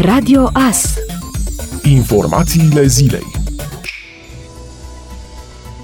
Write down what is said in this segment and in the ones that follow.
Radio AS Informațiile zilei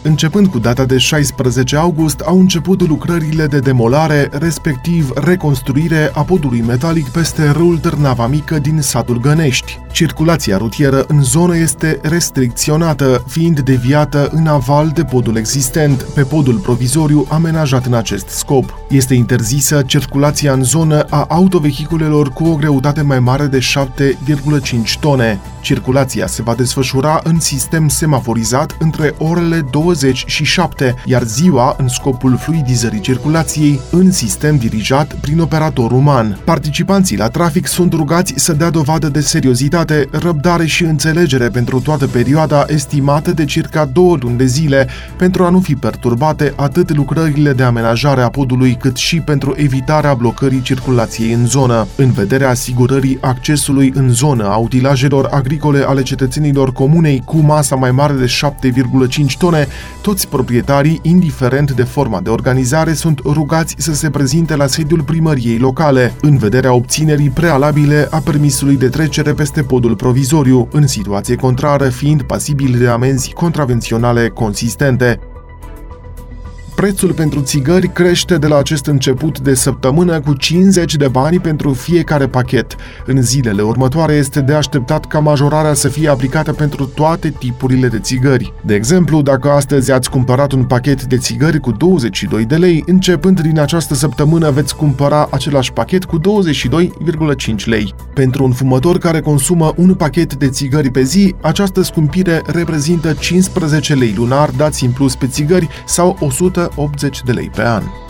Începând cu data de 16 august, au început lucrările de demolare, respectiv reconstruire a podului metalic peste râul Târnava Mică din satul Gănești. Circulația rutieră în zonă este restricționată, fiind deviată în aval de podul existent, pe podul provizoriu amenajat în acest scop. Este interzisă circulația în zonă a autovehiculelor cu o greutate mai mare de 7,5 tone. Circulația se va desfășura în sistem semaforizat între orele 20 și 7, iar ziua în scopul fluidizării circulației în sistem dirijat prin operator uman. Participanții la trafic sunt rugați să dea dovadă de seriozitate, răbdare și înțelegere pentru toată perioada estimată de circa două luni de zile, pentru a nu fi perturbate atât lucrările de amenajare a podului, cât și pentru evitarea blocării circulației în zonă. În vederea asigurării accesului în zonă a utilajelor agricole ale cetățenilor comunei cu masa mai mare de 7,5 tone, toți proprietarii, indiferent de forma de organizare, sunt rugați să se prezinte la sediul primăriei locale, în vederea obținerii prealabile a permisului de trecere peste podul provizoriu, în situație contrară fiind pasibil de amenzi contravenționale consistente. Prețul pentru țigări crește de la acest început de săptămână cu 50 de bani pentru fiecare pachet. În zilele următoare este de așteptat ca majorarea să fie aplicată pentru toate tipurile de țigări. De exemplu, dacă astăzi ați cumpărat un pachet de țigări cu 22 de lei, începând din această săptămână veți cumpăra același pachet cu 22,5 lei. Pentru un fumător care consumă un pachet de țigări pe zi, această scumpire reprezintă 15 lei lunar dați în plus pe țigări sau 100 80 de lei pe an.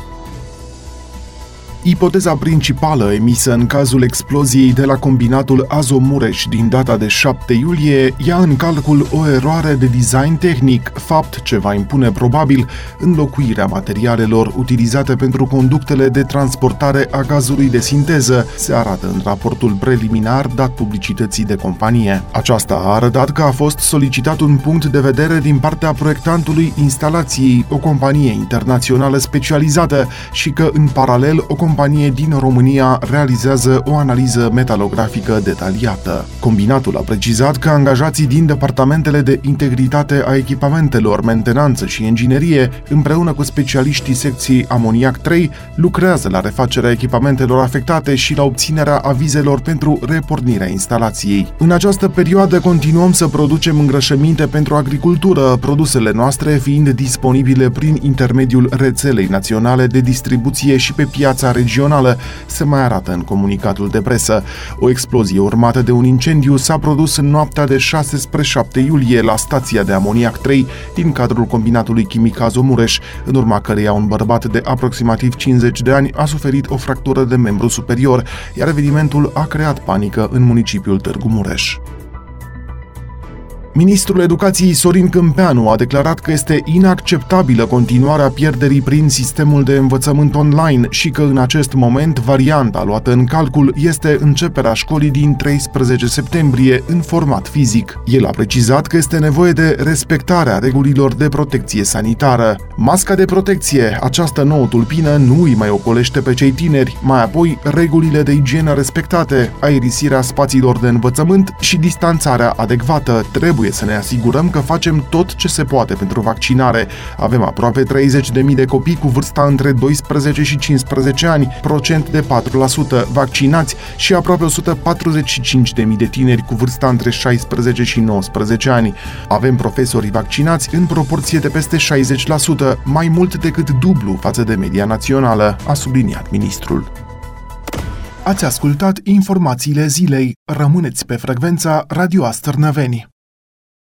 Ipoteza principală emisă în cazul exploziei de la combinatul Azomureș din data de 7 iulie ia în calcul o eroare de design tehnic, fapt ce va impune probabil înlocuirea materialelor utilizate pentru conductele de transportare a gazului de sinteză, se arată în raportul preliminar dat publicității de companie. Aceasta a arătat că a fost solicitat un punct de vedere din partea proiectantului instalației, o companie internațională specializată și că, în paralel, o companie din România realizează o analiză metalografică detaliată. Combinatul a precizat că angajații din departamentele de integritate a echipamentelor, mentenanță și inginerie, împreună cu specialiștii secției Amoniac 3, lucrează la refacerea echipamentelor afectate și la obținerea avizelor pentru repornirea instalației. În această perioadă continuăm să producem îngrășăminte pentru agricultură, produsele noastre fiind disponibile prin intermediul rețelei naționale de distribuție și pe piața regională, se mai arată în comunicatul de presă. O explozie urmată de un incendiu s-a produs în noaptea de 6 spre 7 iulie la stația de amoniac 3 din cadrul combinatului chimic Azomureș, în urma căreia un bărbat de aproximativ 50 de ani a suferit o fractură de membru superior, iar evenimentul a creat panică în municipiul Târgu Mureș. Ministrul Educației Sorin Câmpeanu a declarat că este inacceptabilă continuarea pierderii prin sistemul de învățământ online și că în acest moment varianta luată în calcul este începerea școlii din 13 septembrie în format fizic. El a precizat că este nevoie de respectarea regulilor de protecție sanitară. Masca de protecție, această nouă tulpină, nu îi mai ocolește pe cei tineri, mai apoi regulile de igienă respectate, aerisirea spațiilor de învățământ și distanțarea adecvată trebuie Trebuie să ne asigurăm că facem tot ce se poate pentru vaccinare. Avem aproape 30.000 de copii cu vârsta între 12 și 15 ani, procent de 4% vaccinați și aproape 145.000 de tineri cu vârsta între 16 și 19 ani. Avem profesori vaccinați în proporție de peste 60%, mai mult decât dublu față de media națională, a subliniat ministrul. Ați ascultat informațiile zilei. Rămâneți pe frecvența Radio Astărnăveni.